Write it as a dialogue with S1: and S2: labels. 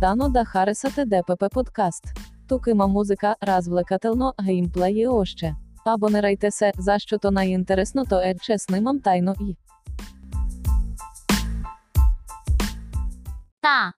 S1: Дано да харесате ДПП подкаст. Тук има музика, развлекателно, геймплей і още. Абонирайте се, за що то найінтересно, то е чесним тайно і.
S2: Та,